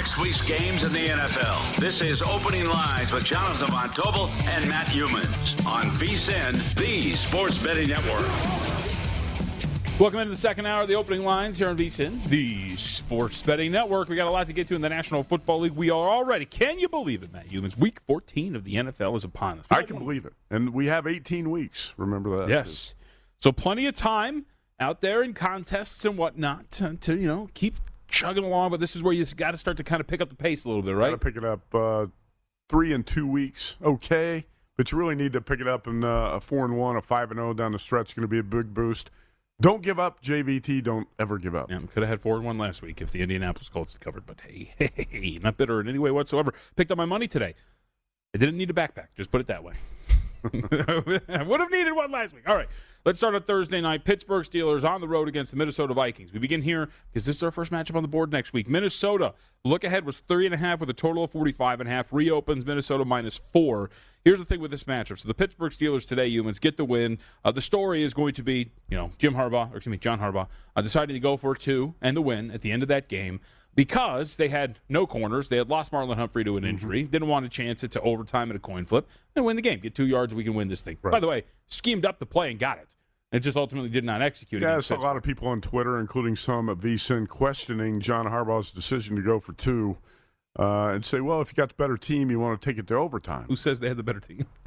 Next week's games in the NFL. This is Opening Lines with Jonathan Von Tobel and Matt Youmans on VSIN, the Sports Betting Network. Welcome into the second hour of the opening lines here on VSIN, the Sports Betting Network. We got a lot to get to in the National Football League. We are already, can you believe it, Matt Youmans? Week 14 of the NFL is upon us. I can believe it. And we have 18 weeks. Remember that. Yes. So plenty of time out there in contests and whatnot to, to you know, keep chugging along. But this is where you got to start to kind of pick up the pace a little bit, right? Got to pick it up uh, three and two weeks. Okay. But you really need to pick it up in uh, a four and one, a five and zero down the stretch. Going to be a big boost. Don't give up, JVT. Don't ever give up. Yeah, could have had four and one last week if the Indianapolis Colts had covered. But hey, hey, hey, not bitter in any way whatsoever. Picked up my money today. I didn't need a backpack. Just put it that way. I would have needed one last week. All right. Let's start on Thursday night. Pittsburgh Steelers on the road against the Minnesota Vikings. We begin here because this is our first matchup on the board next week. Minnesota, look ahead was three and a half with a total of 45 and a half. Reopens Minnesota minus four. Here's the thing with this matchup. So the Pittsburgh Steelers today, Youmans, get the win. Uh, the story is going to be, you know, Jim Harbaugh, or excuse me, John Harbaugh, uh, deciding to go for two and the win at the end of that game because they had no corners. They had lost Marlon Humphrey to an injury. Didn't want to chance it to overtime at a coin flip and win the game. Get two yards, we can win this thing. Right. By the way, schemed up the play and got it. It just ultimately did not execute. Yeah, there's a lot of people on Twitter, including some at VSIN, questioning John Harbaugh's decision to go for two uh, and say, well, if you got the better team, you want to take it to overtime. Who says they had the better team?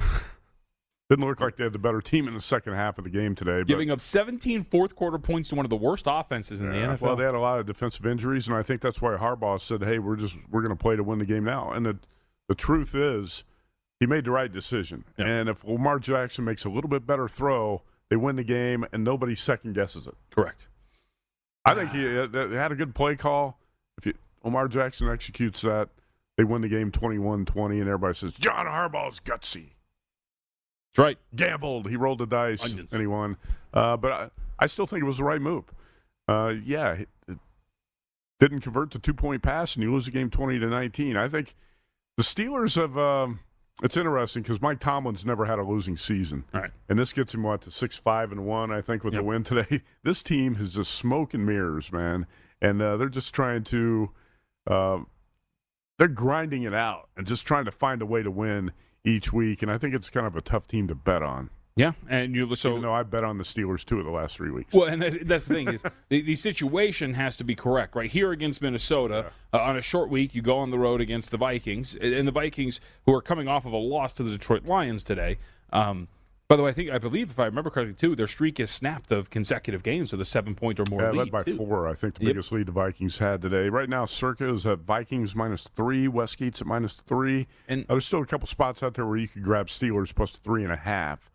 Didn't look like they had the better team in the second half of the game today. But, Giving up 17 fourth quarter points to one of the worst offenses in Yeah, the NFL. Well, they had a lot of defensive injuries, and I think that's why Harbaugh said, "Hey, we're just we're going to play to win the game now." And the the truth is, he made the right decision. Yeah. And if Lamar Jackson makes a little bit better throw, they win the game, and nobody second guesses it. Correct. I think he uh, had a good play call. If you, Lamar Jackson executes that, they win the game 21-20, and everybody says John Harbaugh's gutsy. That's right. Gambled. He rolled the dice, Onions. and he won. Uh, but I, I still think it was the right move. Uh, yeah, it, it didn't convert to two point pass, and you lose the game twenty to nineteen. I think the Steelers have. Um, it's interesting because Mike Tomlin's never had a losing season, right. and this gets him what to six five and one. I think with Yep. the win today. This team is just smoke and mirrors, man, and uh, they're just trying to. Um, they're grinding it out and just trying to find a way to win each week, and I think it's kind of a tough team to bet on. Yeah, and you so though I bet on the Steelers two of the last three weeks. Well, and that's, that's the thing is the, the situation has to be correct, right? Here against Minnesota, uh, on a short week, you go on the road against the Vikings, and the Vikings who are coming off of a loss to the Detroit Lions today. Um, By the way, I think I believe if I remember correctly too, their streak is snapped of consecutive games with a seven point or more Yeah, lead. led by too. four. I think the Yep. biggest lead the Vikings had today. Right now, Circa is at Vikings minus three, Westgate's at minus three. And- Uh, there's still a couple spots out there where you could grab Steelers plus three and a half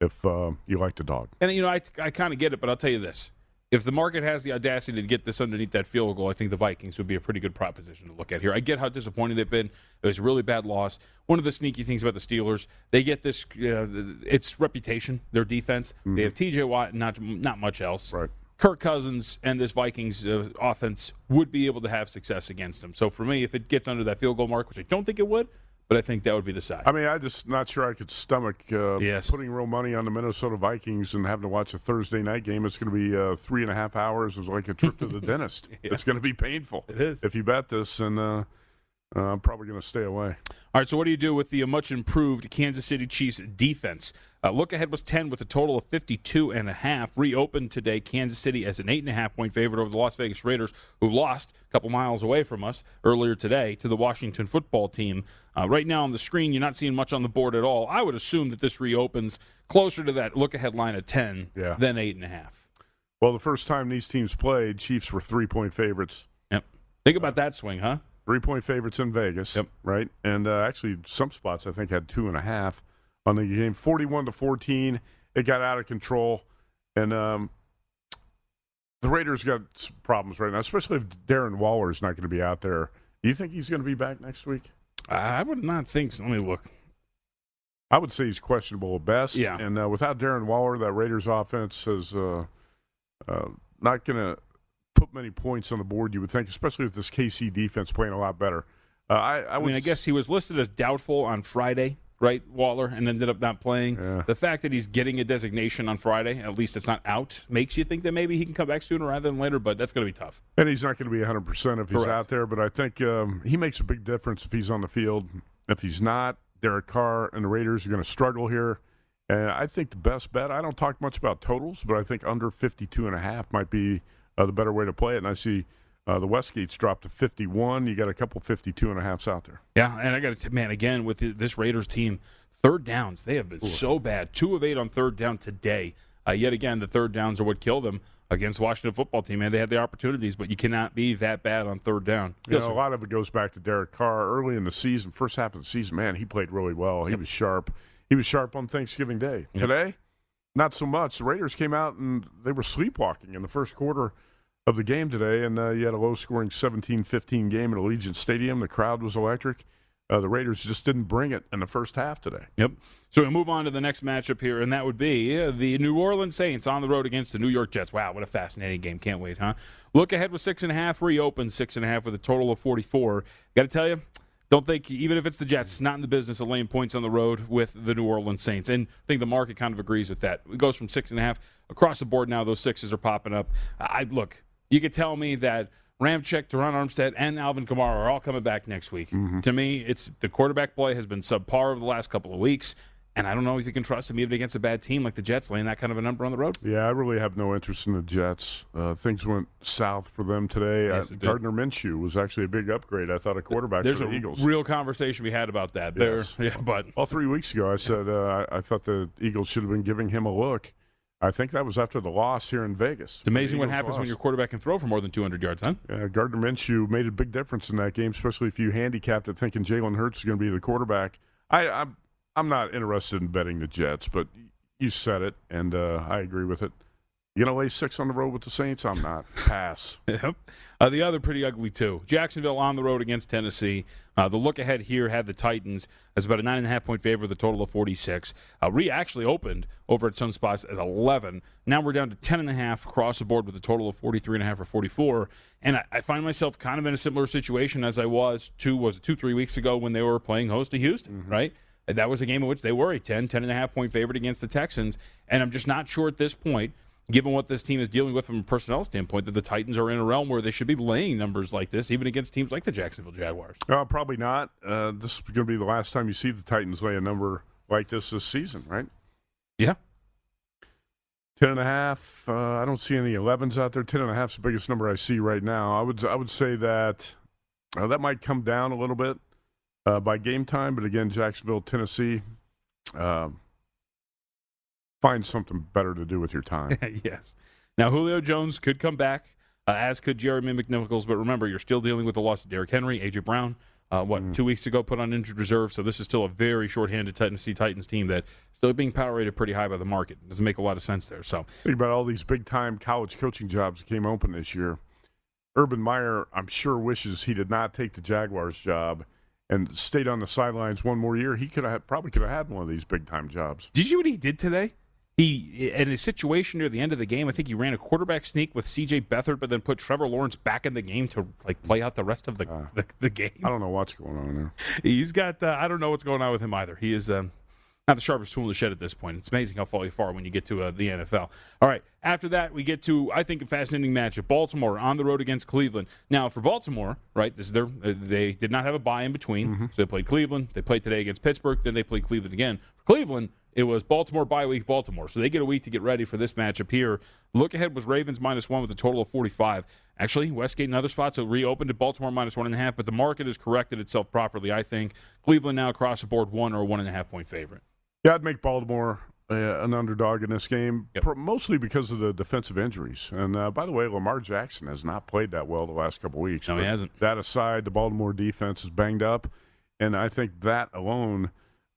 if uh, you like the dog. And you know, I I kind of get it, but I'll tell you this: if the market has the audacity to get this underneath that field goal, I think the Vikings would be a pretty good proposition to look at here. I get how disappointing they've been. It was a really bad loss. One of the sneaky things about the Steelers, they get this. Uh, it's reputation, their defense. They have T.J. Watt, and not not much else. Right. Kirk Cousins and this Vikings uh, offense would be able to have success against them. So for me, if it gets under that field goal mark, which I don't think it would, but I think that would be the side. I mean, I'm just not sure I could stomach uh, Yes. putting real money on the Minnesota Vikings and having to watch a Thursday night game. It's going to be uh, three and a half hours. It's like a trip to the dentist. It's going to be painful. It is. If you bet this, and uh, uh, I'm probably going to stay away. All right, so what do you do with the much improved Kansas City Chiefs defense? Uh, look ahead was 10 with a total of 52 and a half. Reopened today, Kansas City as an eight and a half point favorite over the Las Vegas Raiders, who lost a couple miles away from us earlier today to the Washington football team. Uh, right now on the screen, you're not seeing much on the board at all. I would assume that this reopens closer to that look ahead line of 10 Yeah. than eight and a half. Well, the first time these teams played, Chiefs were three point favorites. Yep. Think about that swing, huh? Three point favorites in Vegas. Yep. Right. And uh, actually, some spots I think had two and a half on the game. 41 to 14. It got out of control. And um, the Raiders got some problems right now, especially if Darren Waller is not going to be out there. Do you think he's going to be back next week? I would not think so. Let me look. I would say he's questionable at best. Yeah. And uh, without Darren Waller, that Raiders offense is uh, uh, not going to put many points on the board, you would think, especially with this KC defense playing a lot better. Uh, I, I, I mean, I guess he was listed as doubtful on Friday, right, Waller, and ended up not playing. Yeah. The fact that he's getting a designation on Friday, at least it's not out, makes you think that maybe he can come back sooner rather than later, but that's going to be tough. And he's not going to be 100% if he's Correct. out there, but I think um, he makes a big difference if he's on the field. If he's not, Derek Carr and the Raiders are going to struggle here. And I think the best bet, I don't talk much about totals, but I think under 52 and a half might be uh, the better way to play it. And I see uh, the Westgates dropped to 51. You got a couple 52 and a halfs out there. Yeah, and I got to, man, again, with this Raiders team, third downs, they have been so bad. Two of eight on third down today. Uh, yet again, the third downs are what killed them against Washington football team. Man, they had the opportunities, but you cannot be that bad on third down. You know, a lot of it goes back to Derek Carr early in the season, first half of the season. Man, he played really well. He was sharp. He was sharp on Thanksgiving Day. Today, not so much. The Raiders came out and they were sleepwalking in the first quarter of the game today, and uh, you had a low-scoring 17-15 game at Allegiant Stadium. The crowd was electric. Uh, the Raiders just didn't bring it in the first half today. Yep. So we move on to the next matchup here, and that would be uh, the New Orleans Saints on the road against the New York Jets. Wow, what a fascinating game! Can't wait, huh? Look ahead with six and a half, reopen six and a half with a total of forty-four. Got to tell you, don't think even if it's the Jets, not in the business of laying points on the road with the New Orleans Saints, and I think the market kind of agrees with that. It goes from six and a half across the board now. Those sixes are popping up. I look, you could tell me that. Ramczyk, Terron Armstead, and Alvin Kamara are all coming back next week. To me, it's the quarterback play has been subpar over the last couple of weeks, and I don't know if you can trust him even against a bad team like the Jets, laying that kind of a number on the road. Yeah, I really have no interest in the Jets. Uh, things went south for them today. Yes, uh. Gardner Minshew was actually a big upgrade. I thought a quarterback There's for a the Eagles. real conversation we had about that. There, yeah, but all three weeks ago, I said uh, I thought the Eagles should have been giving him a look. I think that was after the loss here in Vegas. it's amazing what happens when your quarterback can throw for more than 200 yards, huh? Yeah, Gardner Minshew made a big difference in that game, especially if you handicapped it thinking Jalen Hurts is going to be the quarterback. I, I'm I'm not interested in betting the Jets, but you said it, and uh, I agree with it. You gonna lay six on the road with the Saints? I'm not. Pass. Yep. Uh, the other pretty ugly too. Jacksonville on the road against Tennessee. Uh, the look ahead here had the Titans as about a nine and a half point favorite with a total of 46. Uh, Re actually opened over at Sunspots as 11. Now we're down to 10 and a half across the board with a total of 43 and a half or 44. And I, I find myself kind of in a similar situation as I was two was it two three weeks ago when they were playing host to Houston, right? And that was a game in which they were a 10, 10 and a half point favorite against the Texans. And I'm just not sure at this point given what this team is dealing with from a personnel standpoint, that the Titans are in a realm where they should be laying numbers like this, even against teams like the Jacksonville Jaguars. Uh, probably not. Uh, this is going to be the last time you see the Titans lay a number like this this season, right? Yeah. Ten and a half. Uh, I don't see any 11s out there. Ten and a half is the biggest number I see right now. I would I would say that uh, that might come down a little bit uh, by game time, but again, Jacksonville, Tennessee. Um, find something better to do with your time. yes. Now Julio Jones could come back, uh, as could Jeremy McNichols. But remember, you're still dealing with the loss of Derrick Henry, AJ Brown. Uh, what Mm. two weeks ago put on injured reserve, so this is still a very short-handed Tennessee Titans team that still being power rated pretty high by the market. Doesn't make a lot of sense there. So Think about all these big time college coaching jobs that came open this year. Urban Meyer, I'm sure, wishes he did not take the Jaguars job and stayed on the sidelines one more year. He could have probably could have had one of these big time jobs. Did you see what he did today? He in a situation near the end of the game, I think he ran a quarterback sneak with C.J. Beathard, but then put Trevor Lawrence back in the game to like play out the rest of the the, the game. I don't know what's going on there. He's got uh, I don't know what's going on with him either. He is um, not the sharpest tool in the shed at this point. It's amazing how far you far when you get to uh, the NFL. All right, after that we get to I think a fascinating matchup: Baltimore on the road against Cleveland. Now for Baltimore, right? This is their uh, they did not have a bye in between, so they played Cleveland. They played today against Pittsburgh. Then they played Cleveland again. For Cleveland. It was Baltimore bye week, Baltimore. So they get a week to get ready for this matchup here. Look ahead was Ravens minus one with a total of 45. Actually, Westgate and other spots have reopened to Baltimore minus one and a half, but the market has corrected itself properly, I think. Cleveland now across the board, one or one and a half point favorite. Yeah, I'd make Baltimore uh, an underdog in this game, Yep. mostly because of the defensive injuries. And uh, by the way, Lamar Jackson has not played that well the last couple weeks. No, he hasn't. That aside, the Baltimore defense is banged up, and I think that alone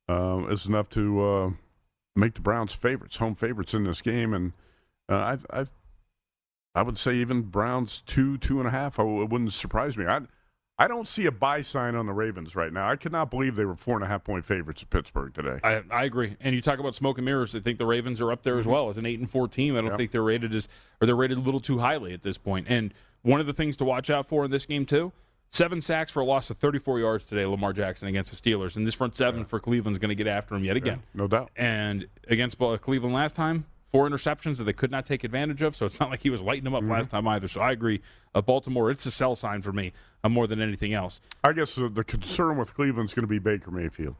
um, is enough to uh, make the Browns favorites, home favorites in this game. And uh, I, I, I would say even Browns two, two and a half. I w- it wouldn't surprise me. I, I don't see a buy sign on the Ravens right now. I cannot believe they were four and a half point favorites at Pittsburgh today. I, I agree. And you talk about smoke and mirrors. I think the Ravens are up there as well as an eight and four team. I don't Yep. think they're rated as or they're rated a little too highly at this point. And one of the things to watch out for in this game too. Seven sacks for a loss of 34 yards today, Lamar Jackson against the Steelers. And this front seven for Cleveland's going to get after him yet again. no doubt. And against Cleveland last time, four interceptions that they could not take advantage of. So it's not like he was lighting them up Mm-hmm. last time either. So I agree. Uh, Baltimore, it's a sell sign for me uh, more than anything else. I guess the, the concern with Cleveland's going to be Baker Mayfield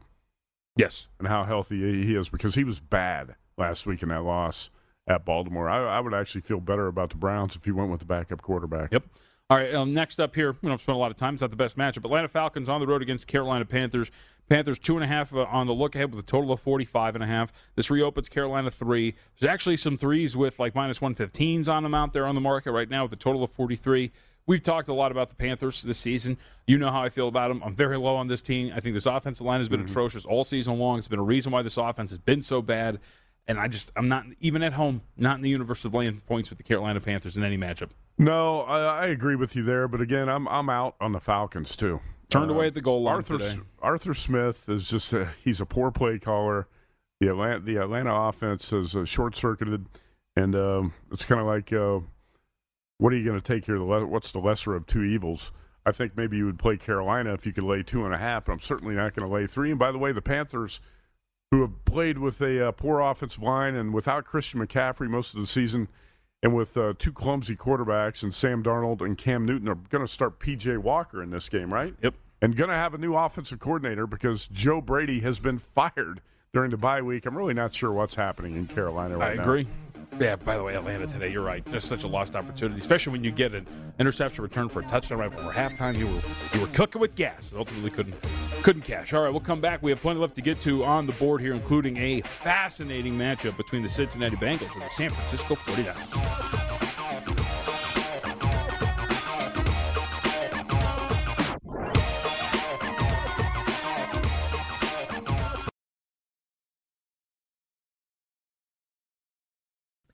Yes. and how healthy he is because he was bad last week in that loss at Baltimore. I, I would actually feel better about the Browns if he went with the backup quarterback. Yep. All right. Um, next up here, we don't spend a lot of time. It's not the best matchup. Atlanta Falcons on the road against Carolina Panthers. Panthers two and a half uh, on the look ahead with a total of 45 and a half. This reopens Carolina three. There's actually some threes with like minus 115s on them out there on the market right now with a total of 43. We've talked a lot about the Panthers this season. You know how I feel about them. I'm very low on this team. I think this offensive line has been atrocious all season long. It's been a reason why this offense has been so bad. And I just, I'm not, even at home, not in the universe of laying points with the Carolina Panthers in any matchup. No, I, I agree with you there, but again, I'm I'm out on the Falcons too. Turned Uh, away at the goal line Arthur today. Arthur Smith is just a, he's a poor play caller. The Atlanta the Atlanta offense is uh, short circuited, and um, it's kind of like uh, what are you going to take here? The le- what's the lesser of two evils? I think maybe you would play Carolina if you could lay two and a half, but I'm certainly not going to lay three. And by the way, the Panthers, who have played with a uh, poor offensive line and without Christian McCaffrey most of the season, and with uh, two clumsy quarterbacks and Sam Darnold and Cam Newton are going to start P.J. Walker in this game, right? Yep. And going to have a new offensive coordinator because Joe Brady has been fired during the bye week. I'm really not sure what's happening in Carolina right I now. agree. Yeah, by the way, Atlanta today, you're right. Just such a lost opportunity, especially when you get an interception return for a touchdown right before halftime. You were you were cooking with gas. Ultimately couldn't couldn't cash. All right, we'll come back. We have plenty left to get to on the board here, including a fascinating matchup between the Cincinnati Bengals and the San Francisco 49ers.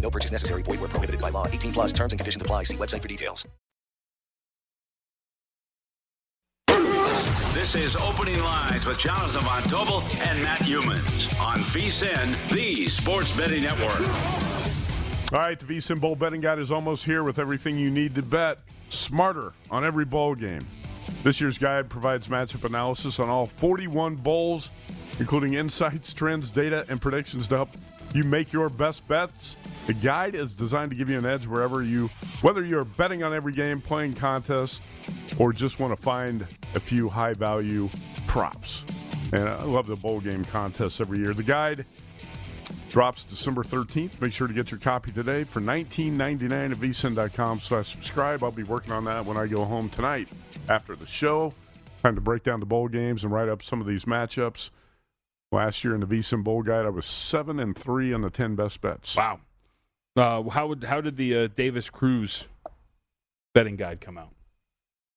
No purchase necessary. Void where prohibited by law. 18 plus terms and conditions apply. See website for details. This is Opening Lines with Jonathan Von Tobel and Matt Youmans on VSIN, the Sports Betting Network. All right, the VSIN Bowl Betting Guide is almost here with everything you need to bet smarter on every bowl game. This year's guide provides matchup analysis on all 41 bowls, including insights, trends, data, and predictions to help you make your best bets. The guide is designed to give you an edge wherever you, whether you're betting on every game, playing contests, or just want to find a few high value props. And I love the bowl game contests every year. The guide drops December 13th. Make sure to get your copy today for $19.99 at vsin.com slash subscribe. I'll be working on that when I go home tonight after the show. Time to break down the bowl games and write up some of these matchups. Last year in the VSIN Bowl Guide, I was seven and three on the ten best bets. Wow. Uh, how would how did the uh, Davis Cruz betting guide come out?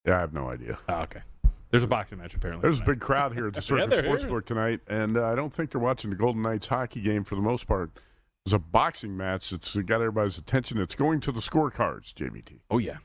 Yeah, I have no idea. Oh, okay. There's a boxing match apparently. There's a big crowd here at the Yeah, Circa here. Sportsbook tonight, and uh, I don't think they're watching the Golden Knights hockey game for the most part. It's a boxing match It's got everybody's attention. It's going to the scorecards, JVT. Oh yeah.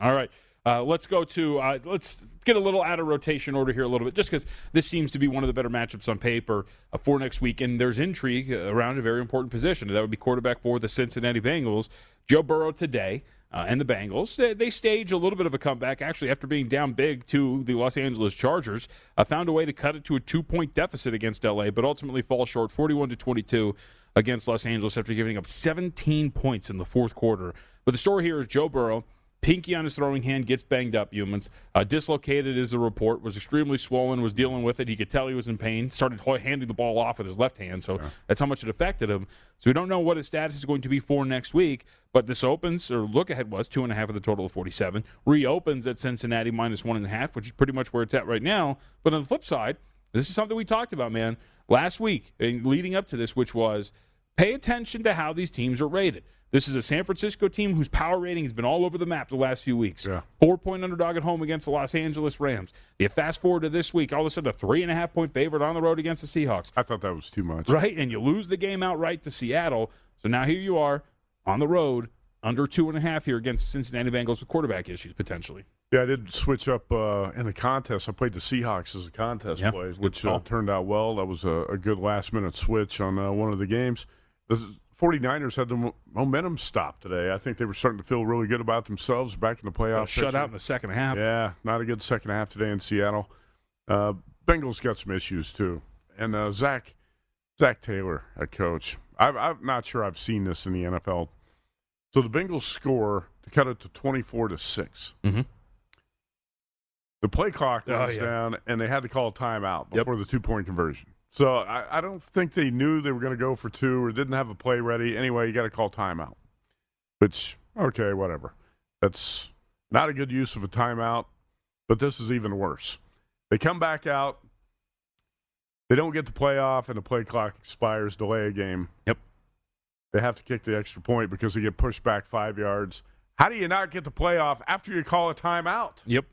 All right. Uh, let's go to uh, let's get a little out of rotation order here a little bit, just because this seems to be one of the better matchups on paper uh, for next week, and there's intrigue around a very important position. That would be quarterback for the Cincinnati Bengals. Joe Burrow today. Uh, and the Bengals, they, they stage a little bit of a comeback, actually, after being down big to the Los Angeles Chargers. Uh, found a way to cut it to a two point deficit against LA, but ultimately fall short 41 to 22 against Los Angeles after giving up 17 points in the fourth quarter. But the story here is Joe Burrow Pinky on his throwing hand gets banged up, Youmans. Uh, dislocated is the report. Was extremely swollen. Was dealing with it. He could tell he was in pain. Started handing the ball off with his left hand. So that's how much it affected him. So we don't know what his status is going to be for next week. But this opens, or look ahead was two and a half of the total of 47. Reopens at Cincinnati minus one and a half, which is pretty much where it's at right now. But on the flip side, this is something we talked about, man, last week and leading up to this, which was pay attention to how these teams are rated. This is a San Francisco team whose power rating has been all over the map the last few weeks. Yeah. Four point underdog at home against the Los Angeles Rams. You fast forward to this week, all of a sudden a three and a half point favorite on the road against the Seahawks. I thought that was too much. Right? And you lose the game outright to Seattle. So now here you are on the road, under two and a half here against Cincinnati Bengals with quarterback issues potentially. Yeah, I did switch up uh, in the contest. I played the Seahawks as a contest Yeah, play, it's a good which uh, turned out well. That was a, a good last minute switch on uh, one of the games. The 49ers had the momentum stop today. I think they were starting to feel really good about themselves back in the playoffs. shut out in the second half. Yeah, not a good second half today in Seattle. Uh, Bengals got some issues too, and uh, Zac Zac Taylor, a coach. I, I'm not sure I've seen this in the NFL. So the Bengals score to cut it to 24 to six. Mhm. The play clock Oh, runs yeah. down, and they had to call a timeout Yep. before the two point conversion. So I, I don't think they knew they were going to go for two or didn't have a play ready. Anyway, you got to call timeout. Which okay, whatever. That's not a good use of a timeout, but this is even worse. They come back out. They don't get the playoff, and the play clock expires, delay a game. Yep. They have to kick the extra point because they get pushed back five yards. How do you not get the playoff after you call a timeout? Yep.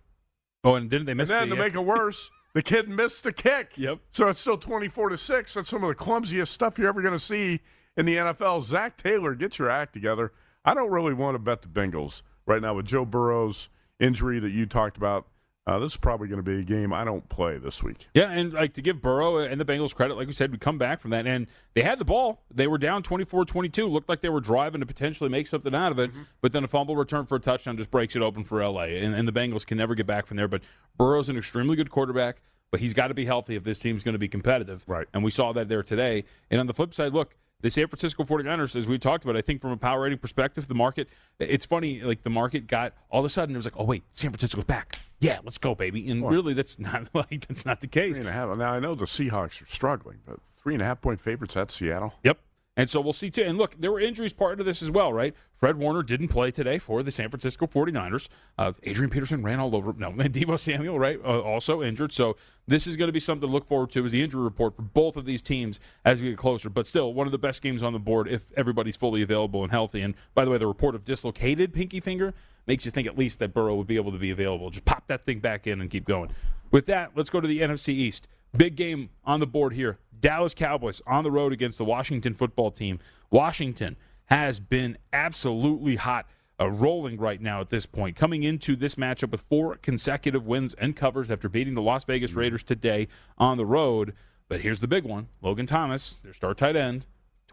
Oh, and didn't they miss and then the, to make it worse, the kid missed the kick. Yep. So it's still 24 to 6. That's some of the clumsiest stuff you're ever going to see in the NFL. Zac Taylor, get your act together. I don't really want to bet the Bengals right now with Joe Burrow's injury that you talked about. Uh, this is probably going to be a game I don't play this week. Yeah, and like to give Burrow and the Bengals credit, like we said, we come back from that, and they had the ball. They were down 24-22. Looked like they were driving to potentially make something out of it, Mm-hmm. but then a fumble return for a touchdown just breaks it open for LA, and, and the Bengals can never get back from there. But Burrow's an extremely good quarterback, but he's got to be healthy if this team's going to be competitive. Right. And we saw that there today. And on the flip side, look, the San Francisco 49ers, as we talked about, I think from a power rating perspective, the market, it's funny, like the market got all of a sudden it was like, oh, wait, San Francisco's back. Yeah, let's go, baby. And really, that's not like that's not the case. Three and a half. Now, I know the Seahawks are struggling, but three and a half point favorites at Seattle. Yep. And so we'll see too. And look, there were injuries part of this as well, right? Fred Warner didn't play today for the San Francisco 49ers. Uh, Adrian Peterson ran all over. No, and Deebo Samuel, right? Uh, also injured. So this is going to be something to look forward to as the injury report for both of these teams as we get closer. But still, one of the best games on the board if everybody's fully available and healthy. And by the way, the report of dislocated pinky finger makes you think at least that Burrow would be able to be available. Just pop that thing back in and keep going. With that, let's go to the NFC East. Big game on the board here. Dallas Cowboys on the road against the Washington football team. Washington has been absolutely hot, uh, rolling right now at this point. Coming into this matchup with four consecutive wins and covers after beating the Las Vegas Raiders today on the road. But here's the big one Logan Thomas, their star tight end,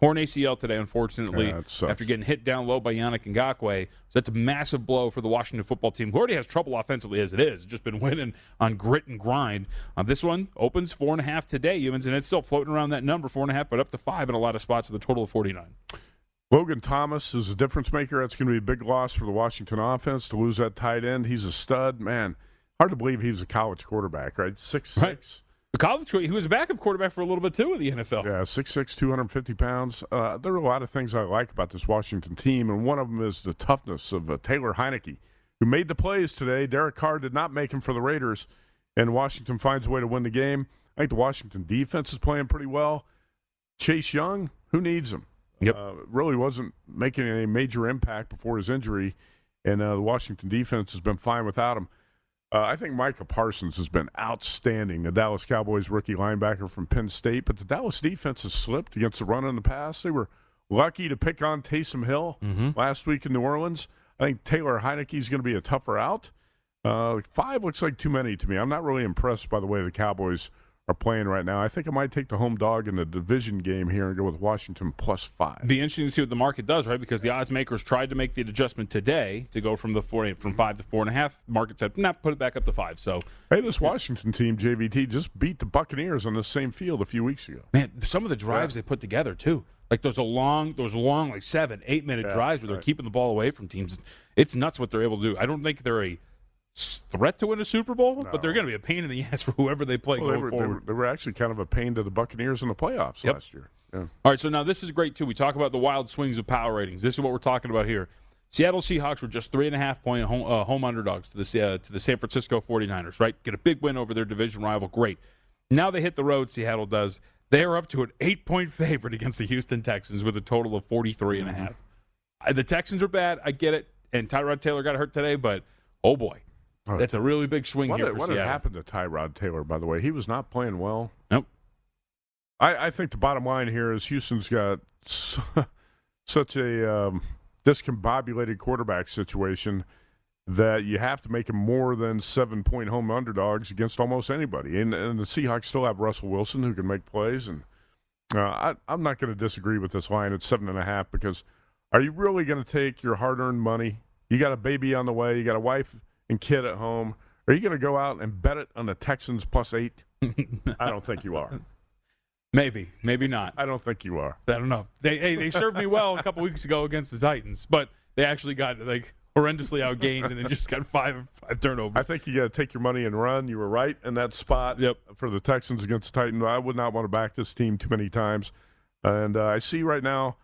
torn ACL today, unfortunately, Yeah, after getting hit down low by Yannick Ngakoue. So that's a massive blow for the Washington football team, who already has trouble offensively as it is. Just been winning on grit and grind. Uh, this one opens four and a half today, Youmans, and it's still floating around that number, four and a half, but up to five in a lot of spots with a total of 49. Logan Thomas is a difference maker. That's going to be a big loss for the Washington offense to lose that tight end. He's a stud, man. Hard to believe he was a college quarterback, right? Six Right. six. The college, he was a backup quarterback for a little bit too in the NFL. Yeah, 6'6", 250 pounds. Uh, there are a lot of things I like about this Washington team, and one of them is the toughness of uh, Taylor Heinicke, who made the plays today. Derek Carr did not make him for the Raiders, and Washington finds a way to win the game. I think the Washington defense is playing pretty well. Chase Young, who needs him? Yep. Uh, really wasn't making any major impact before his injury, and uh, the Washington defense has been fine without him. Uh, I think Micah Parsons has been outstanding, the Dallas Cowboys rookie linebacker from Penn State. But the Dallas defense has slipped against the run in the pass. They were lucky to pick on Taysom Hill last week in New Orleans. I think Taylor Heinicke is going to be a tougher out. Uh, five looks like too many to me. I'm not really impressed by the way the Cowboys are playing right now. I think I might take the home dog in the division game here and go with Washington plus five. Be interesting to see what the market does, right? Because the odds makers tried to make the adjustment today to go from the four from five to four and a half. Market said, "Nah, put it back up to five. So, Hey, this Washington team, JVT, just beat the Buccaneers on the same field a few weeks ago. man, some of the drives they put together too. Like those a long, those long, like seven, eight minute Yeah, drives where they're right. keeping the ball away from teams. It's nuts what they're able to do. I don't think they're a threat to win a Super Bowl, but they're going to be a pain in the ass for whoever they play Well, they, going were, they, forward. were, they were actually kind of a pain to the Buccaneers in the playoffs Yep. last year. Yeah. All right, so now this is great too. We talk about the wild swings of power ratings. This is what we're talking about here. Seattle Seahawks were just three and a half point home, uh, home underdogs to the uh, to the San Francisco 49ers, right? Get a big win over their division rival. Great. Now they hit the road, Seattle does. They are up to an eight point favorite against the Houston Texans with a total of 43 and a half. Uh, The Texans are bad. I get it. And Tyrod Taylor got hurt today, but oh boy. Right. That's a really big swing What, here for what Seattle. happened to Tyrod Taylor, by the way? He was not playing well. Nope. I, I think the bottom line here is Houston's got s- such a um, discombobulated quarterback situation that you have to make them more than seven point home underdogs against almost anybody. And, and the Seahawks still have Russell Wilson who can make plays. And uh, I, I'm not going to disagree with this line at seven and a half because are you really going to take your hard earned money? You got a baby on the way, you got a wife and kid at home. Are you going to go out and bet it on the Texans plus eight? I don't think you are. Maybe, maybe not. I don't think you are. I don't know. They hey, they served me well a couple weeks ago against the Titans, but they actually got like horrendously outgained and then just got five five turnovers. I think you got to take your money and run. You were right in that spot Yep. for the Texans against the Titans. I would not want to back this team too many times. And uh, I see right now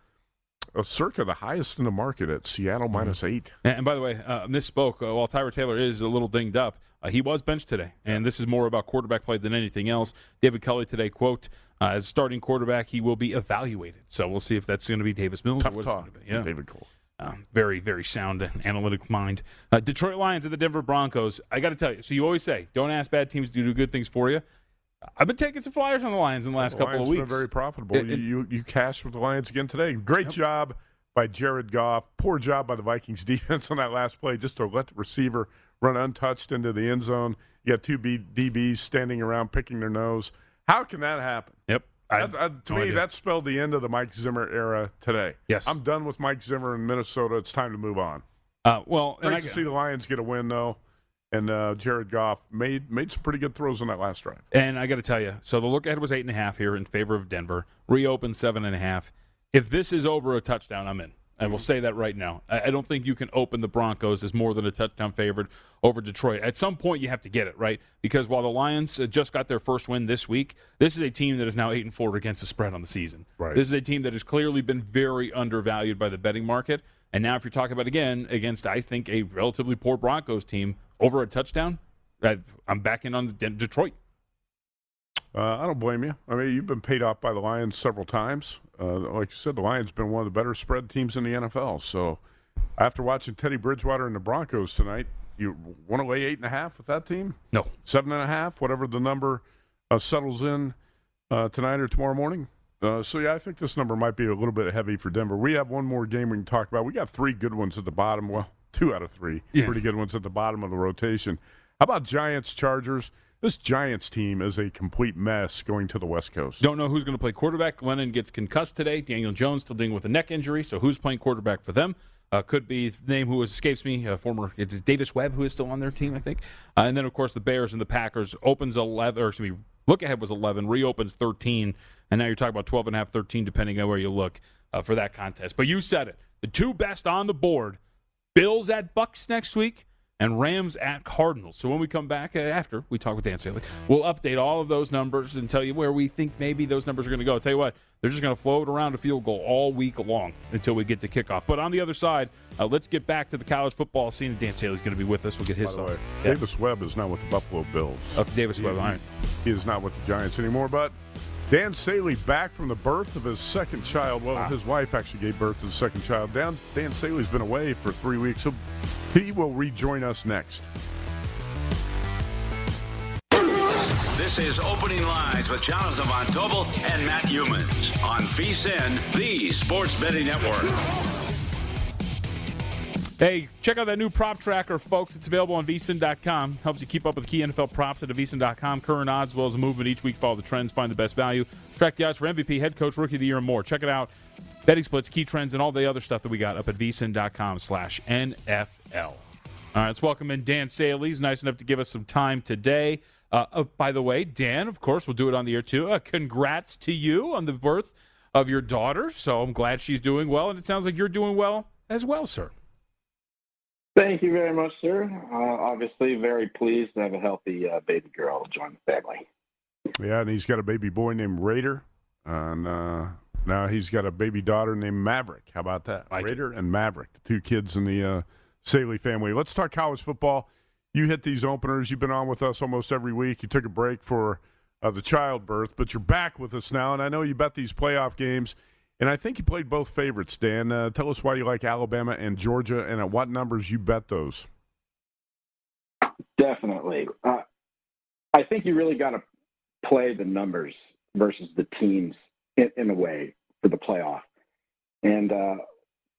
uh, circa the highest in the market at Seattle Mm-hmm. minus eight. And, by the way, uh, misspoke. Uh, while Tyrod Taylor is a little dinged up, uh, he was benched today, and this is more about quarterback play than anything else. David Culley today quote: uh, "As starting quarterback, he will be evaluated." So we'll see if that's going to be Davis Mills Tough or talk. it's going be. Yeah. David Cole. Uh, very, very sound and analytic mind. Uh, Detroit Lions and the Denver Broncos. I got to tell you. So you always say, don't ask bad teams to do good things for you. I've been taking some flyers on the Lions in the last The couple Lions of been weeks. very profitable. It- you, it- you you cashed with the Lions again today. Great job by Jared Goff. Poor job by the Vikings defense on that last play, just to let the receiver run untouched into the end zone. You got two B- DBs standing around picking their nose. How can that happen? Yep. I- That- uh, to no me, idea. that spelled the end of the Mike Zimmer era today. Yes. I'm done with Mike Zimmer in Minnesota. It's time to move on. Uh, well, Great I, to see the Lions get a win, though. And uh, Jared Goff made made some pretty good throws on that last drive. And I got to tell you, so the look ahead was eight and a half here in favor of Denver. Reopened seven and a half. If this is over a touchdown, I'm in. I will say that right now. I, don't think you can open the Broncos as more than a touchdown favored over Detroit. At some point, you have to get it right because while the Lions uh, just got their first win this week, this is a team that is now eight and four against the spread on the season. Right. This is a team that has clearly been very undervalued by the betting market. And now, if you're talking about again against, I think a relatively poor Broncos team over a touchdown, I'm back in on Detroit. Uh, I don't blame you. I mean, you've been paid off by the Lions several times. Uh, like you said, the Lions have been one of the better spread teams in the NFL. So, after watching Teddy Bridgewater and the Broncos tonight, you want to lay eight and a half with that team? No. Seven and a half, whatever the number uh, settles in uh, tonight or tomorrow morning. Uh, so yeah, I think this number might be a little bit heavy for Denver. We have one more game we can talk about. We got three good ones at the bottom. Well, two out of three Yeah. pretty good ones at the bottom of the rotation. How about Giants Chargers? This Giants team is a complete mess going to the West Coast. Don't know who's going to play quarterback. Glennon gets concussed today. Daniel Jones still dealing with a neck injury. So who's playing quarterback for them? Uh, could be the name who escapes me. Uh, former it's Davis Webb who is still on their team, I think. Uh, and then of course the Bears and the Packers opens eleven. Or excuse me, look ahead was eleven, reopens thirteen, and now you're talking about 12 and a half, 13, depending on where you look uh, for that contest. But you said it. The two best on the board: Bills at Bucks next week and Rams at Cardinals. So when we come back uh, after we talk with Dan Staley, we'll update all of those numbers and tell you where we think maybe those numbers are going to go. I'll tell you what, they're just going to float around a field goal all week long until we get to kickoff. But on the other side, uh, let's get back to the college football scene. Dan Staley's going to be with us. We'll get his thoughts. Yeah. Davis Webb is not with the Buffalo Bills. Okay, Davis Webb. All right. He is not with the Giants anymore. But Dan Saley back from the birth of his second child. Well, ah. his wife actually gave birth to the second child. Dan, Dan Saley's been away for three weeks. So he will rejoin us next. This is Opening Lines with Jonathan Von Tobel and Matt Youmans on VSIN, the Sports Betting Network. Hey, check out that new prop tracker, folks. It's available on vsin.com. Helps you keep up with key NFL props at vsin.com. Current odds, as well as movement each week. Follow the trends, find the best value. Track the odds for MVP, head coach, rookie of the year, and more. Check it out. Betting splits, key trends, and all the other stuff that we got up at vsin.com slash NFL. All right, let's welcome in Dan Saley. He's nice enough to give us some time today. Uh, uh, by the way, Dan, of course, we'll do it on the air too. Uh, congrats to you on the birth of your daughter. So I'm glad she's doing well, and it sounds like you're doing well as well, sir. Thank you very much, sir. Uh, obviously, very pleased to have a healthy uh, baby girl join the family. Yeah, and he's got a baby boy named Raider. And uh, now he's got a baby daughter named Maverick. How about that? Like it. Raider and Maverick, the two kids in the uh, Saley family. Let's talk college football. You hit these openers. You've been on with us almost every week. You took a break for uh, the childbirth, but you're back with us now. And I know you bet these playoff games. And I think you played both favorites, Dan. Uh, tell us why you like Alabama and Georgia and at what numbers you bet those. Definitely. Uh, I think you really got to play the numbers versus the teams in, in a way for the playoff. And uh,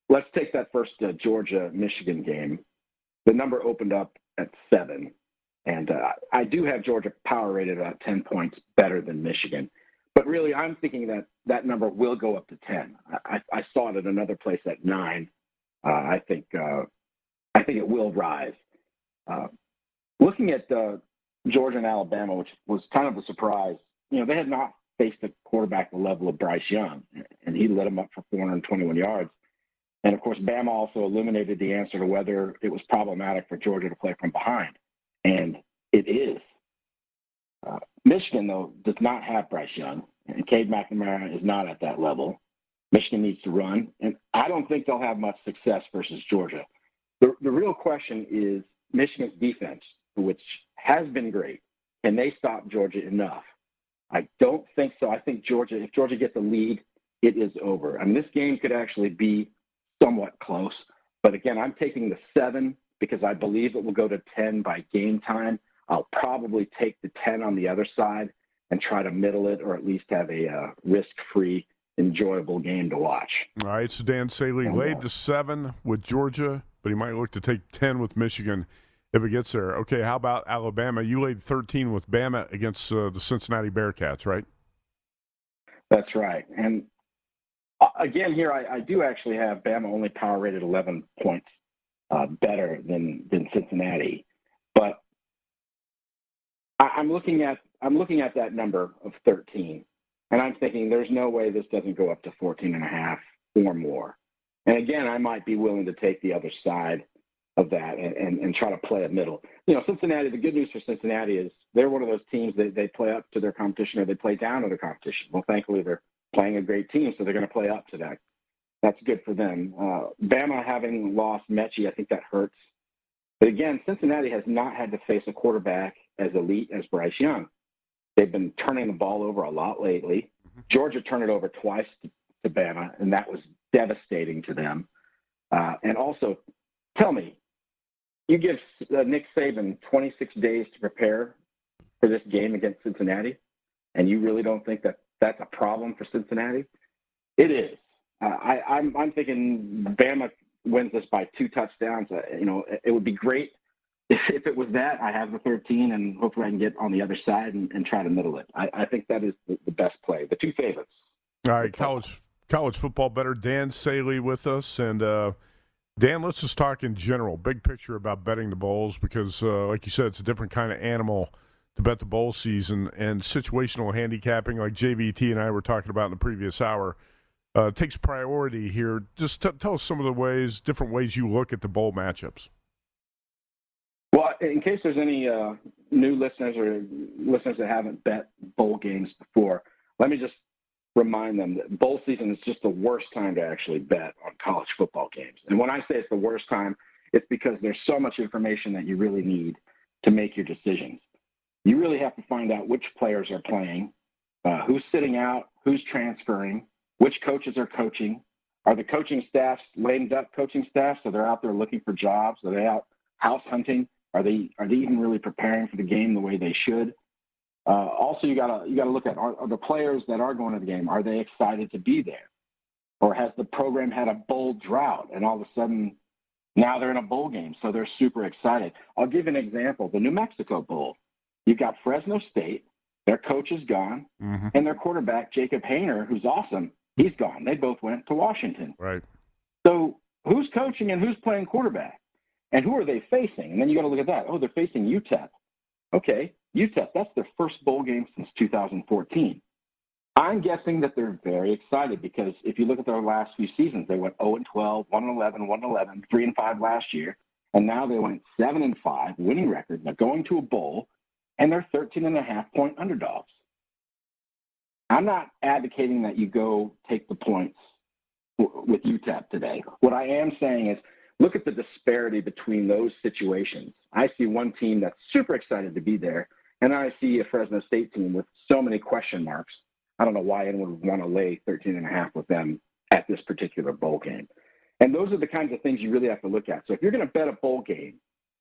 let's take that first uh, Georgia Michigan game. The number opened up at seven. And uh, I do have Georgia power rated about 10 points better than Michigan. But really, I'm thinking that that number will go up to 10. I, I saw it at another place at nine. Uh, I think uh, I think it will rise. Uh, looking at uh, Georgia and Alabama, which was kind of a surprise, you know, they had not faced a quarterback the level of Bryce Young, and he led them up for 421 yards. And of course, Bama also eliminated the answer to whether it was problematic for Georgia to play from behind, and it is. Uh, Michigan, though, does not have Bryce Young, and Cade McNamara is not at that level. Michigan needs to run, and I don't think they'll have much success versus Georgia. The, the real question is Michigan's defense, which has been great. Can they stop Georgia enough? I don't think so. I think Georgia, if Georgia gets a lead, it is over. I mean, this game could actually be somewhat close. But again, I'm taking the seven because I believe it will go to 10 by game time. I'll probably take the 10 on the other side and try to middle it or at least have a uh, risk free, enjoyable game to watch. All right. So Dan Saley laid the seven with Georgia, but he might look to take 10 with Michigan if it gets there. Okay. How about Alabama? You laid 13 with Bama against uh, the Cincinnati Bearcats, right? That's right. And uh, again, here I, I, do actually have Bama only power rated 11 points uh, better than than Cincinnati, but I, am looking at I'm looking at that number of 13, and I'm thinking there's no way this doesn't go up to 14 and a half or more. And again, I might be willing to take the other side of that and, and, and try to play a middle. You know, Cincinnati. The good news for Cincinnati is they're one of those teams that they play up to their competition or they play down to their competition. Well, thankfully they're playing a great team, so they're going to play up to that. That's good for them. Uh, Bama having lost Metchie, I think that hurts. But again, Cincinnati has not had to face a quarterback as elite as Bryce Young. They've been turning the ball over a lot lately. Mm-hmm. Georgia turned it over twice to, to Bama, and that was devastating to them. Uh, and also, tell me, you give uh, Nick Saban 26 days to prepare for this game against Cincinnati, and you really don't think that that's a problem for Cincinnati? It is. Uh, I, I'm, I'm thinking Bama wins this by two touchdowns. Uh, you know, it, it would be great if, it was that. I have the 13, and hopefully I can get on the other side and, and try to middle it. I, I think that is the, the, best play. The two favorites. All right, college college football better. Dan Saley with us, and uh, Dan, let's just talk in general, big picture about betting the bowls because, uh, like you said, it's a different kind of animal to bet the bowl season and situational handicapping, like JVT and I were talking about in the previous hour, uh, takes priority here. Just t- tell us some of the ways, different ways you look at the bowl matchups. Well, in case there's any uh, new listeners or listeners that haven't bet bowl games before, let me just remind them that bowl season is just the worst time to actually bet on college football games. And when I say it's the worst time, it's because there's so much information that you really need to make your decisions you really have to find out which players are playing, uh, who's sitting out, who's transferring, which coaches are coaching. Are the coaching staffs lamed up coaching staff so they're out there looking for jobs? Are they out house hunting? Are they are they even really preparing for the game the way they should? Uh, also, you gotta you gotta look at are, are the players that are going to the game are they excited to be there, or has the program had a bowl drought and all of a sudden now they're in a bowl game so they're super excited? I'll give an example: the New Mexico Bowl. You've got Fresno State. Their coach is gone, mm-hmm. and their quarterback Jacob Haener, who's awesome, he's gone. They both went to Washington. Right. So who's coaching and who's playing quarterback, and who are they facing? And then you got to look at that. Oh, they're facing UTEP. Okay, UTEP. That's their first bowl game since 2014. I'm guessing that they're very excited because if you look at their last few seasons, they went 0 and 12, 1 and 11, 1 and 11, 3 and 5 last year, and now they went 7 and 5, winning record. They're going to a bowl and they're 13 and a half point underdogs. I'm not advocating that you go take the points with UTEP today. What I am saying is look at the disparity between those situations. I see one team that's super excited to be there, and I see a Fresno State team with so many question marks. I don't know why anyone would want to lay 13 and a half with them at this particular bowl game. And those are the kinds of things you really have to look at. So if you're going to bet a bowl game,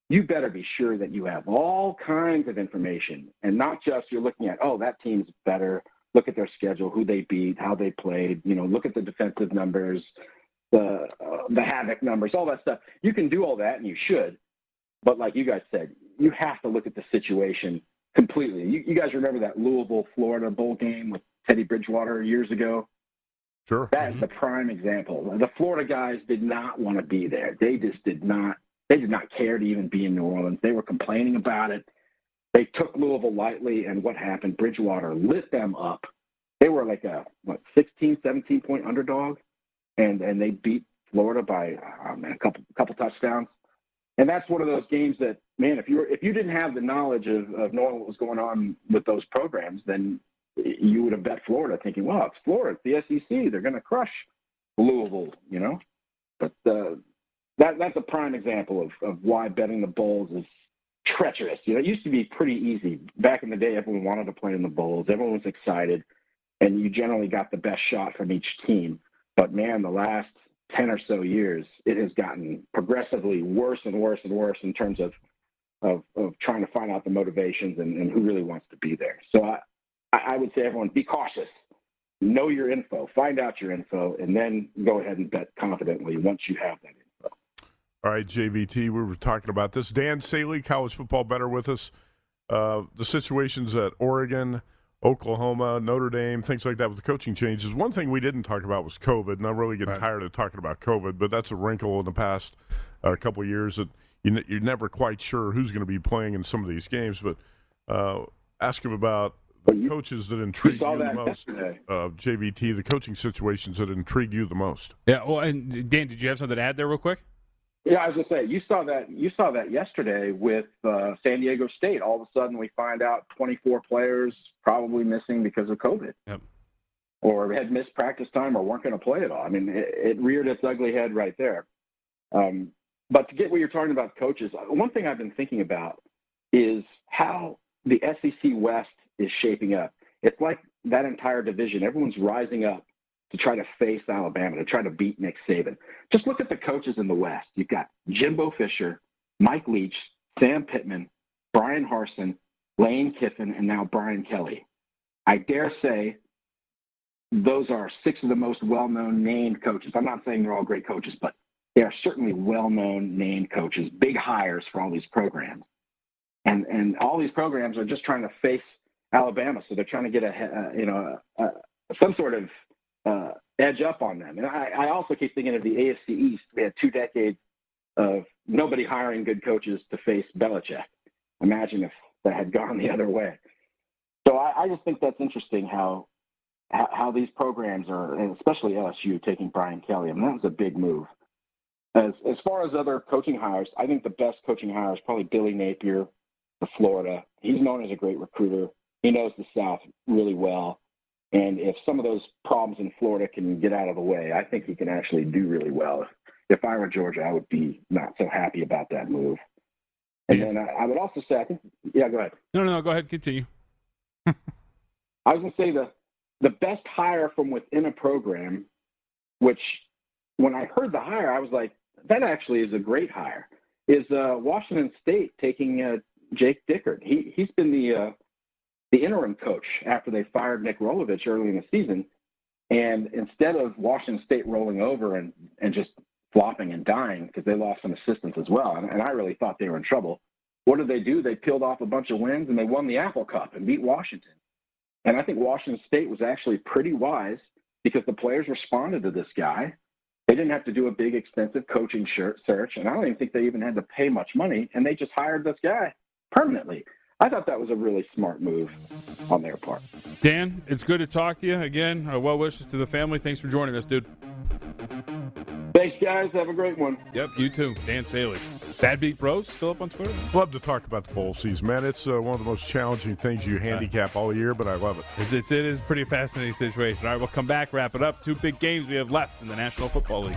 you better be sure that you have all kinds of information and not just you're looking at, oh, that team's better. Look at their schedule, who they beat, how they played. You know, look at the defensive numbers, the the havoc numbers, all that stuff. You can do all that, and you should. But like you guys said, you have to look at the situation completely. You, you guys remember that Louisville, Florida bowl game with Teddy Bridgewater years ago? Sure. That's mm-hmm. the prime example. The Florida guys did not want to be there. They just did not they did not care to even be in New Orleans. They were complaining about it. They took Louisville lightly, and what happened? Bridgewater lit them up. They were like a what 16, 17 point underdog, and and they beat Florida by um, a couple couple touchdowns. And that's one of those games that, man, if you were, if you didn't have the knowledge of, of knowing what was going on with those programs, then you would have bet Florida, thinking, well, it's Florida, it's the SEC, they're going to crush Louisville, you know. But uh, that that's a prime example of, of why betting the bowls is treacherous. You know, it used to be pretty easy back in the day. Everyone wanted to play in the bowls. Everyone was excited, and you generally got the best shot from each team. But man, the last ten or so years, it has gotten progressively worse and worse and worse in terms of of, of trying to find out the motivations and, and who really wants to be there. So I, I would say everyone be cautious. Know your info, find out your info, and then go ahead and bet confidently once you have that info. All right, JVT, we were talking about this. Dan Saley, college football better with us. Uh, the situations at Oregon, Oklahoma, Notre Dame, things like that with the coaching changes. One thing we didn't talk about was COVID, and I'm really getting right. tired of talking about COVID, but that's a wrinkle in the past uh, couple years that you, you're never quite sure who's going to be playing in some of these games. But uh, ask him about the you, coaches that intrigue you, you the most, uh, JVT, the coaching situations that intrigue you the most. Yeah. Well, and Dan, did you have something to add there, real quick? Yeah, I was gonna say you saw that you saw that yesterday with uh, San Diego State. All of a sudden, we find out 24 players probably missing because of COVID, yep. or had missed practice time, or weren't going to play at all. I mean, it, it, reared its ugly head right there. Um, but to get what you're talking about, coaches, one thing I've been thinking about is how the SEC West is shaping up. It's like that entire division. Everyone's rising up to try to face Alabama, to try to beat Nick Saban. Just look at the coaches in the West. You've got Jimbo Fisher, Mike Leach, Sam Pittman, Bryan Harsin, Lane Kiffin, and now Brian Kelly. I dare say those are six of the most well known named coaches. I'm not saying they're all great coaches, but they are certainly well known named coaches, big hires for all these programs. And, and all these programs are just trying to face Alabama, so they're trying to get a, a you know a, a, some sort of uh, edge up on them. And I, I also keep thinking of the AFC East. We had two decades of nobody hiring good coaches to face Belichick. Imagine if that had gone the other way. So I, I just think that's interesting how, how, these programs are, and especially LSU taking Brian Kelly. I mean, that was a big move. As as far as other coaching hires, I think the best coaching hire is probably Billy Napier to Florida. He's known as a great recruiter. He knows the South really well. And if some of those problems in Florida can get out of the way, I think he can actually do really well. If I were Georgia, I would be not so happy about that move. And yes. then I, I, would also say, I think, yeah, go ahead. No, no, no, go ahead, continue. I was going to say the the best hire from within a program, which when I heard the hire, I was like, that actually is a great hire. Is uh, Washington State taking uh, Jake Dickert? He he's been the uh, the interim coach after they fired Nick Rolovich early in the season. And instead of Washington State rolling over and, and just flopping and dying because they lost some assistants as well, and, and I really thought they were in trouble, what did they do? They peeled off a bunch of wins and they won the Apple Cup and beat Washington. And I think Washington State was actually pretty wise because the players responded to this guy. They didn't have to do a big, extensive coaching search, and I don't even think they even had to pay much money, and they just hired this guy permanently. I thought that was a really smart move on their part. Dan, it's good to talk to you again. Uh, well wishes to the family. Thanks for joining us, dude. Thanks, guys. Have a great one. Yep, you too. Dan Saley. Bad Beat Bros still up on Twitter. Love to talk about the bowl season, man. It's uh, one of the most challenging things you handicap all year, but I love it. It's, it's it is a pretty fascinating situation. All right, we'll come back, wrap it up. Two big games we have left in the National Football League.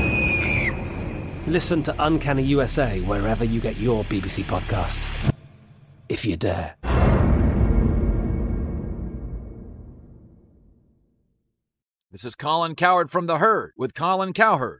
Listen to Uncanny USA wherever you get your BBC podcasts. If you dare. This is Colin Cowherd from The Herd with Colin Cowherd.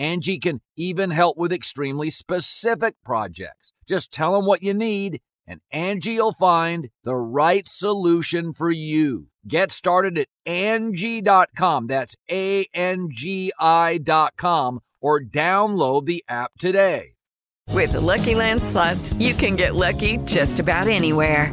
Angie can even help with extremely specific projects. Just tell them what you need, and Angie'll find the right solution for you. Get started at Angie.com. That's A N G I.com or download the app today. With the Lucky Land slots, you can get lucky just about anywhere.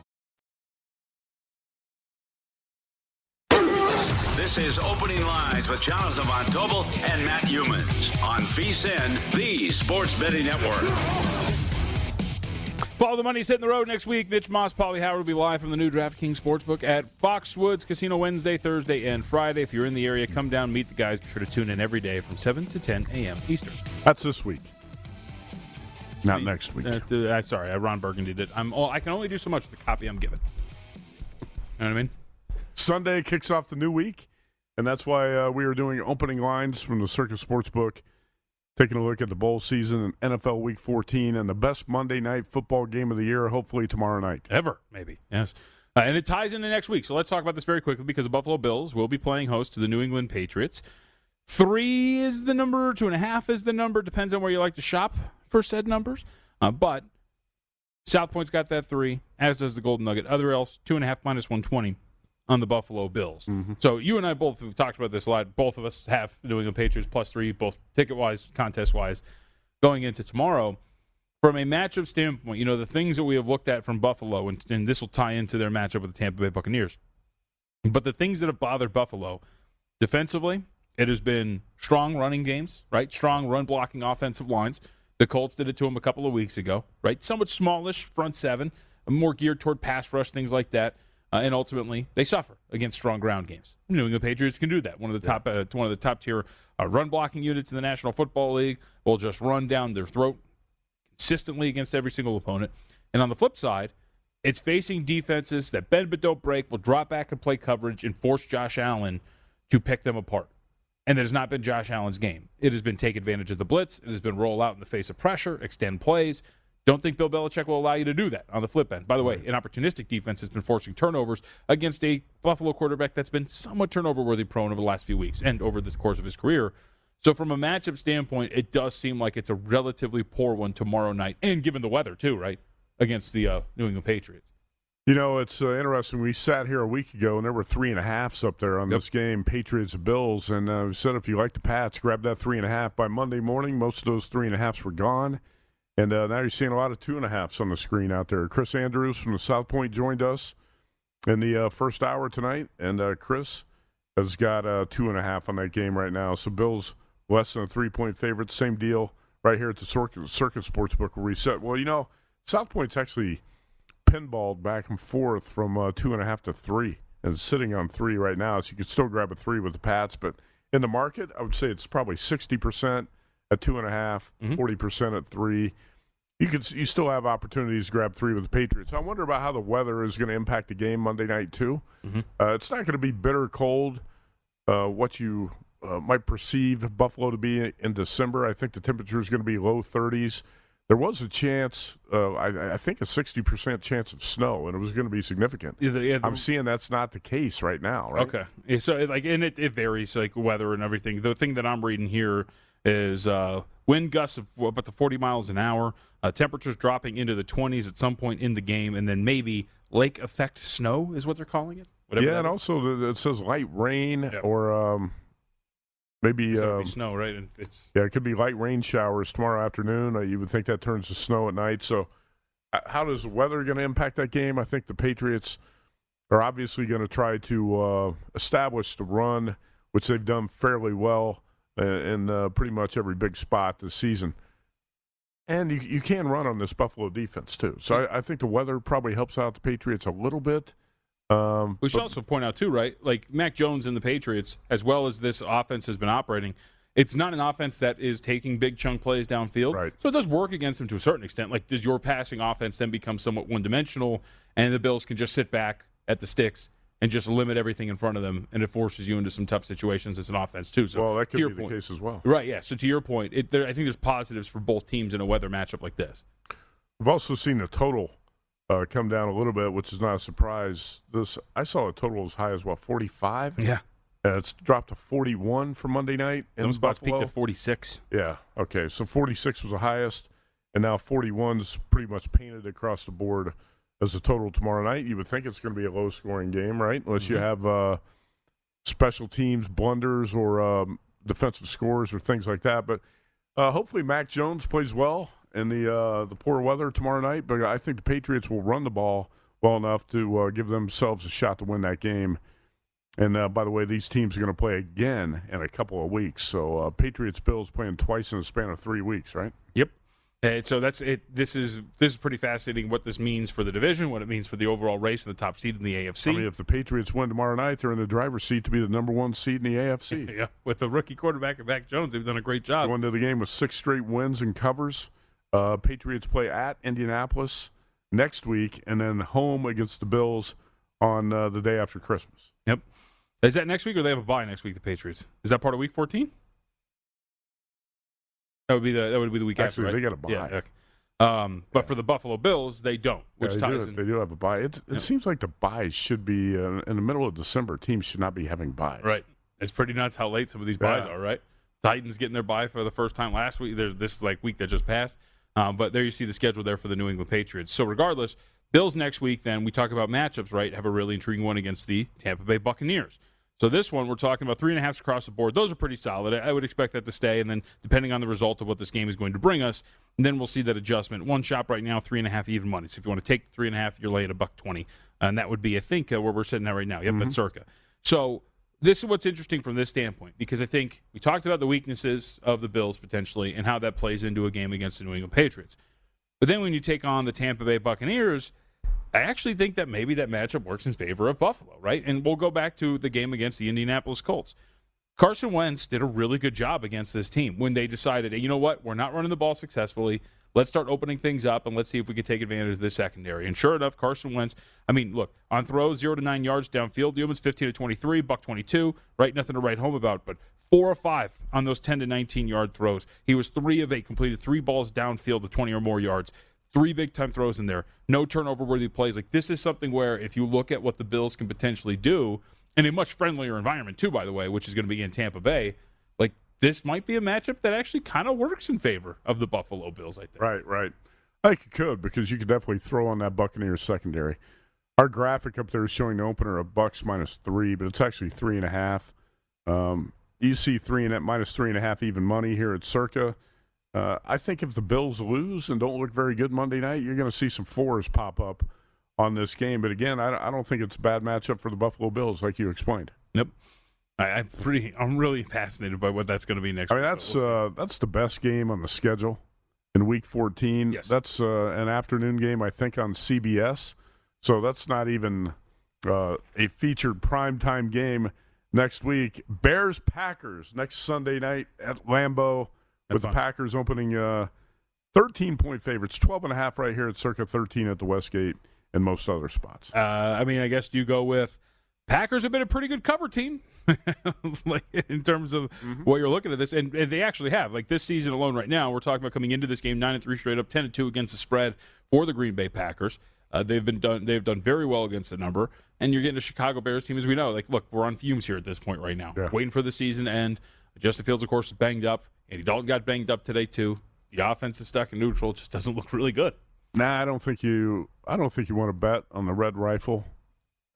This is Opening Lines with Jonathan Von Tobel and Matt Youmans on VSIN, the Sports Betting Network. Follow the money's hitting the road next week. Mitch Moss, Pauly Howard will be live from the new DraftKings Sportsbook at Foxwoods Casino Wednesday, Thursday, and Friday. If you're in the area, come down, meet the guys. Be sure to tune in every day from 7 to 10 a.m. Eastern. That's this week. Not next week. Uh, th- uh, sorry, uh, Ron Burgundy did. I'm. All, I can only do so much with the copy I'm given. You know what I mean? Sunday kicks off the new week, and that's why uh, we are doing opening lines from the Circa Sportsbook, taking a look at the bowl season and NFL Week 14 and the best Monday night football game of the year, hopefully tomorrow night. Ever, maybe. Yes. Uh, and it ties into next week. So let's talk about this very quickly because the Buffalo Bills will be playing host to the New England Patriots. Three is the number, two and a half is the number. Depends on where you like to shop for said numbers. Uh, but South Point's got that three, as does the Golden Nugget. Other else, two and a half minus 120 on the Buffalo Bills. Mm-hmm. So you and I both have talked about this a lot. Both of us have New England Patriots plus three, both ticket wise, contest wise, going into tomorrow. From a matchup standpoint, you know, the things that we have looked at from Buffalo, and, and this will tie into their matchup with the Tampa Bay Buccaneers. But the things that have bothered Buffalo defensively, it has been strong running games, right? Strong run blocking offensive lines. The Colts did it to them a couple of weeks ago, right? Somewhat smallish front seven, more geared toward pass rush, things like that. Uh, and ultimately, they suffer against strong ground games. New England Patriots can do that. One of the top, uh, one of the top tier uh, run blocking units in the National Football League will just run down their throat consistently against every single opponent. And on the flip side, it's facing defenses that bend but don't break, will drop back and play coverage and force Josh Allen to pick them apart. And it has not been Josh Allen's game. It has been take advantage of the blitz. It has been roll out in the face of pressure, extend plays. Don't think Bill Belichick will allow you to do that on the flip end. By the way, an opportunistic defense has been forcing turnovers against a Buffalo quarterback that's been somewhat turnover worthy prone over the last few weeks and over the course of his career. So, from a matchup standpoint, it does seem like it's a relatively poor one tomorrow night, and given the weather, too, right? Against the uh, New England Patriots. You know, it's uh, interesting. We sat here a week ago, and there were three and a halfs up there on Yep. this game, Patriots Bills, and uh, we said if you like the Pats, grab that three and a half. By Monday morning, most of those three and a halfs were gone, and uh, now you're seeing a lot of two and a halfs on the screen out there. Chris Andrews from the South Point joined us in the uh, first hour tonight, and uh, Chris has got uh, two and a half on that game right now. So Bills less than a three point favorite. Same deal right here at the Circa, Circa Sportsbook where we set. Well, you know, South Point's actually pinballed back and forth from uh, two and a half to three and it's sitting on three right now. So you could still grab a three with the Pats, but in the market, I would say it's probably sixty percent at two and a half, Mhm. 40 percent at three. You could you still have opportunities to grab three with the Patriots. I wonder about how the weather is going to impact the game Monday night too. Mhm. Uh, it's not going to be bitter cold. Uh, what you uh, might perceive Buffalo to be in December, I think the temperature is going to be low 30s. there was a chance, uh, I, I think a 60% chance of snow, and it was going to be significant. Yeah, the- yeah, the- I'm seeing that's not the case right now, right? Okay. Yeah, so it, like, and it, it varies, like weather and everything. The thing that I'm reading here is uh, wind gusts of about the 40 miles an hour, uh, temperatures dropping into the 20s at some point in the game, and then maybe lake effect snow is what they're calling it. Whatever yeah, and is. also it says light rain or um, maybe. Um, be snow, right? And it's Yeah, it could be light rain showers tomorrow afternoon. Uh, you would think that turns to snow at night. So, uh, how does the weather going to impact that game? I think the Patriots are obviously going to try to uh, establish the run, which they've done fairly well in uh, pretty much every big spot this season. And you, you can run on this Buffalo defense too. So I, I think the weather probably helps out the Patriots a little bit. Um, We should but- also point out too, right? Like Mac Jones and the Patriots, as well as this offense has been operating. It's not an offense that is taking big chunk plays downfield, right. so it does work against them to a certain extent. Like, does your passing offense then become somewhat one-dimensional, and the Bills can just sit back at the sticks and just limit everything in front of them, and it forces you into some tough situations as an offense too. So, well, that to could your be the point- case as well. right? Yeah. So to your point, it, there, I think there's positives for both teams in a weather matchup like this. We've also seen the total uh, come down a little bit, which is not a surprise. This I saw a total as high as what forty five. Yeah, uh, it's dropped to forty one for Monday night Some spots Buffalo. peaked at 46. Yeah. Okay. So forty six was the highest, and now forty one is pretty much painted across the board as a total tomorrow night. You would think it's going to be a low scoring game, right? Unless you Mhm. have uh, special teams blunders or um, defensive scores or things like that. But uh, hopefully, Mac Jones plays well in the uh, the poor weather tomorrow night. But I think the Patriots will run the ball well enough to uh, give themselves a shot to win that game. And uh, by the way, these teams are going to play again in a couple of weeks. So uh, Patriots Bills playing twice in a span of three weeks, right? Yep. And so that's it. This is this is pretty fascinating. What this means for the division, what it means for the overall race and the top seed in the AFC. I mean, if the Patriots win tomorrow night, they're in the driver's seat to be the number one seed in the AFC. yeah, with the rookie quarterback and Mac Jones, they've done a great job. Going to the game with six straight wins and covers. Uh, Patriots play at Indianapolis next week, and then home against the Bills on uh, the day after Christmas. Yep. Is that next week or they have a bye next week? The Patriots is that part of Week 14? That would be the that would be the week Actually, after. they right? got a bye. Yeah. okay. Um, but for the Buffalo Bills, they don't, which Yeah, they, ties do, in. they do have a buy. It, it Yeah. seems like the buys should be uh, in the middle of December. Teams should not be having buys. Right. It's pretty nuts how late some of these buys are, right? Titans getting their buy for the first time last week. There's this like week that just passed. Um, but there you see the schedule there for the New England Patriots. So regardless, Bills next week, then we talk about matchups, right? Have a really intriguing one against the Tampa Bay Buccaneers. So this one, we're talking about three and a halfs across the board. Those are pretty solid. I would expect that to stay, and then depending on the result of what this game is going to bring us, then we'll see that adjustment. One shop right now, three and a half even money. So if you want to take the three and a half, you're laying a buck twenty, and that would be, I think, uh, where we're sitting at right now. Yep, Mm-hmm. at circa. So this is what's interesting from this standpoint because I think we talked about the weaknesses of the Bills potentially and how that plays into a game against the New England Patriots. But then when you take on the Tampa Bay Buccaneers, I actually think that maybe that matchup works in favor of Buffalo, right? And we'll go back to the game against the Indianapolis Colts. Carson Wentz did a really good job against this team when they decided, hey, you know what, we're not running the ball successfully. Let's start opening things up and let's see if we can take advantage of this secondary. And sure enough, Carson Wentz, I mean, look, on throws, zero to nine yards downfield, the Humans 15 to 23, buck 22, right? Nothing to write home about, but four or five on those 10 to 19 yard throws. He was three of eight, completed three balls downfield to 20 or more yards. Three big time throws in there, no turnover worthy plays. Like this is something where if you look at what the Bills can potentially do in a much friendlier environment too, by the way, which is going to be in Tampa Bay, like this might be a matchup that actually kind of works in favor of the Buffalo Bills. I think. Right, right. I think it could because you could definitely throw on that Buccaneers secondary. Our graphic up there is showing the opener of Bucks minus three, but it's actually three and a half. Um, you see three and at minus three and a half even money here at Circa. Uh, I think if the Bills lose and don't look very good Monday night, you're going to see some fours pop up on this game. But again, I, I don't think it's a bad matchup for the Buffalo Bills, like you explained. Yep. I, I'm pretty. I'm really fascinated by what that's going to be next. I mean, week, that's we'll uh, that's the best game on the schedule in Week 14. Yes. That's uh, an afternoon game, I think, on CBS. So that's not even uh, a featured primetime game next week. Bears Packers next Sunday night at Lambeau with the. Packers opening uh, 13 point favorites, 12 and a half right here at circa 13 at the Westgate and most other spots. Uh, I mean, I guess you go with Packers have been a pretty good cover team, like in terms of what you're looking at this, and, and they actually have. Like this season alone, right now, we're talking about coming into this game nine and three straight up, ten and two against the spread for the Green Bay Packers. Uh, they've been done. They've done very well against the number, and you're getting a Chicago Bears team, as we know. Like, look, we're on fumes here at this point right now, waiting for the season to end. Justin Fields, of course, is banged up. Andy Dalton got banged up today too. The offense is stuck in neutral. It just doesn't look really good. Nah, I don't think you. I don't think you want to bet on the red rifle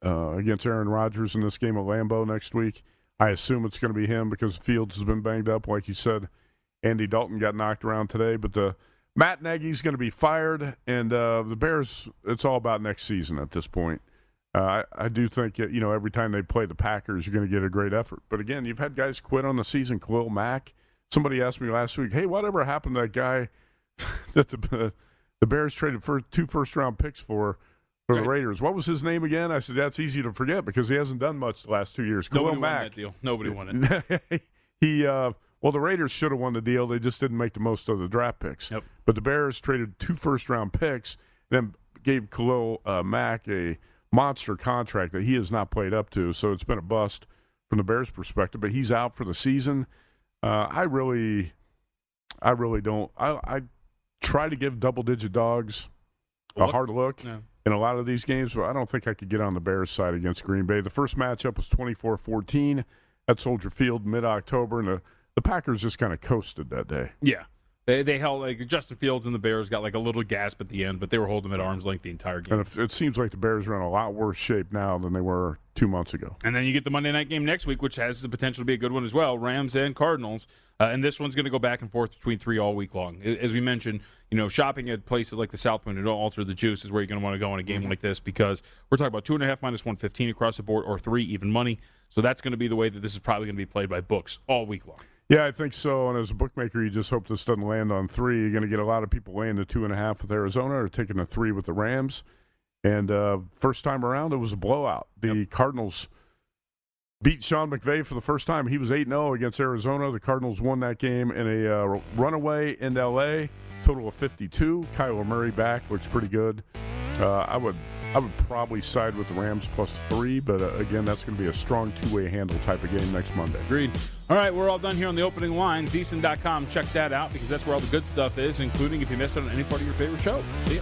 uh, against Aaron Rodgers in this game at Lambeau next week. I assume it's going to be him because Fields has been banged up, like you said. Andy Dalton got knocked around today, but the Matt Nagy's going to be fired, and uh, the Bears. It's all about next season at this point. Uh, I, I do think you know every time they play the Packers, you're going to get a great effort. But again, you've had guys quit on the season. Khalil Mack. Somebody asked me last week, "Hey, whatever happened to that guy that the the Bears traded for two first round picks for for the Raiders? What was his name again?" I said, "That's easy to forget because he hasn't done much the last two years." Nobody Khalil won Mack. that deal. Nobody won it. he uh, well, the Raiders should have won the deal. They just didn't make the most of the draft picks. Yep. But the Bears traded two first round picks, then gave Khalil uh, Mack a monster contract that he has not played up to. So it's been a bust from the Bears' perspective. But he's out for the season. Uh, I really, I really don't. I, I try to give double digit dogs a Look. hard look in a lot of these games, but I don't think I could get on the Bears side against Green Bay. The first matchup was 24 14 at Soldier Field mid October, and the, the Packers just kind of coasted that day. Yeah. They, they held like Justin Fields and the Bears got like a little gasp at the end, but they were holding them at arm's length the entire game. And it, it seems like the Bears are in a lot worse shape now than they were two months ago. And then you get the Monday night game next week, which has the potential to be a good one as well. Rams and Cardinals, uh, and this one's going to go back and forth between three all week long. As we mentioned, you know, shopping at places like the Southwind and alter the juice is where you're going to want to go in a game like this because we're talking about two and a half minus one fifteen across the board, or three even money. So that's going to be the way that this is probably going to be played by books all week long. Yeah, I think so. And as a bookmaker, you just hope this doesn't land on three. You're going to get a lot of people laying the two and a half with Arizona or taking the three with the Rams. And uh, first time around, it was a blowout. The Cardinals beat Sean McVay for the first time. He was 8 0 against Arizona. The Cardinals won that game in a uh, runaway in LA, total of 52. Kyler Murray back, looks pretty good. Uh, I would I would probably side with the Rams plus three, but uh, again, that's going to be a strong two way handle type of game next Monday. Agreed. All right, we're all done here on the opening line. VSIN.com. Check that out because that's where all the good stuff is, including if you missed it on any part of your favorite show. See ya.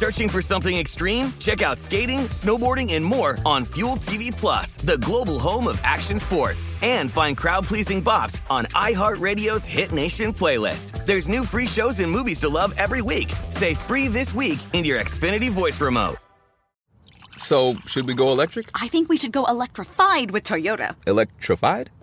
Searching for something extreme? Check out skating, snowboarding, and more on Fuel TV Plus, the global home of action sports. And find crowd-pleasing bops on iHeartRadio's Hit Nation playlist. There's new free shows and movies to love every week. Say free this week in your Xfinity voice remote. So, should we go electric? I think we should go electrified with Toyota. Electrified?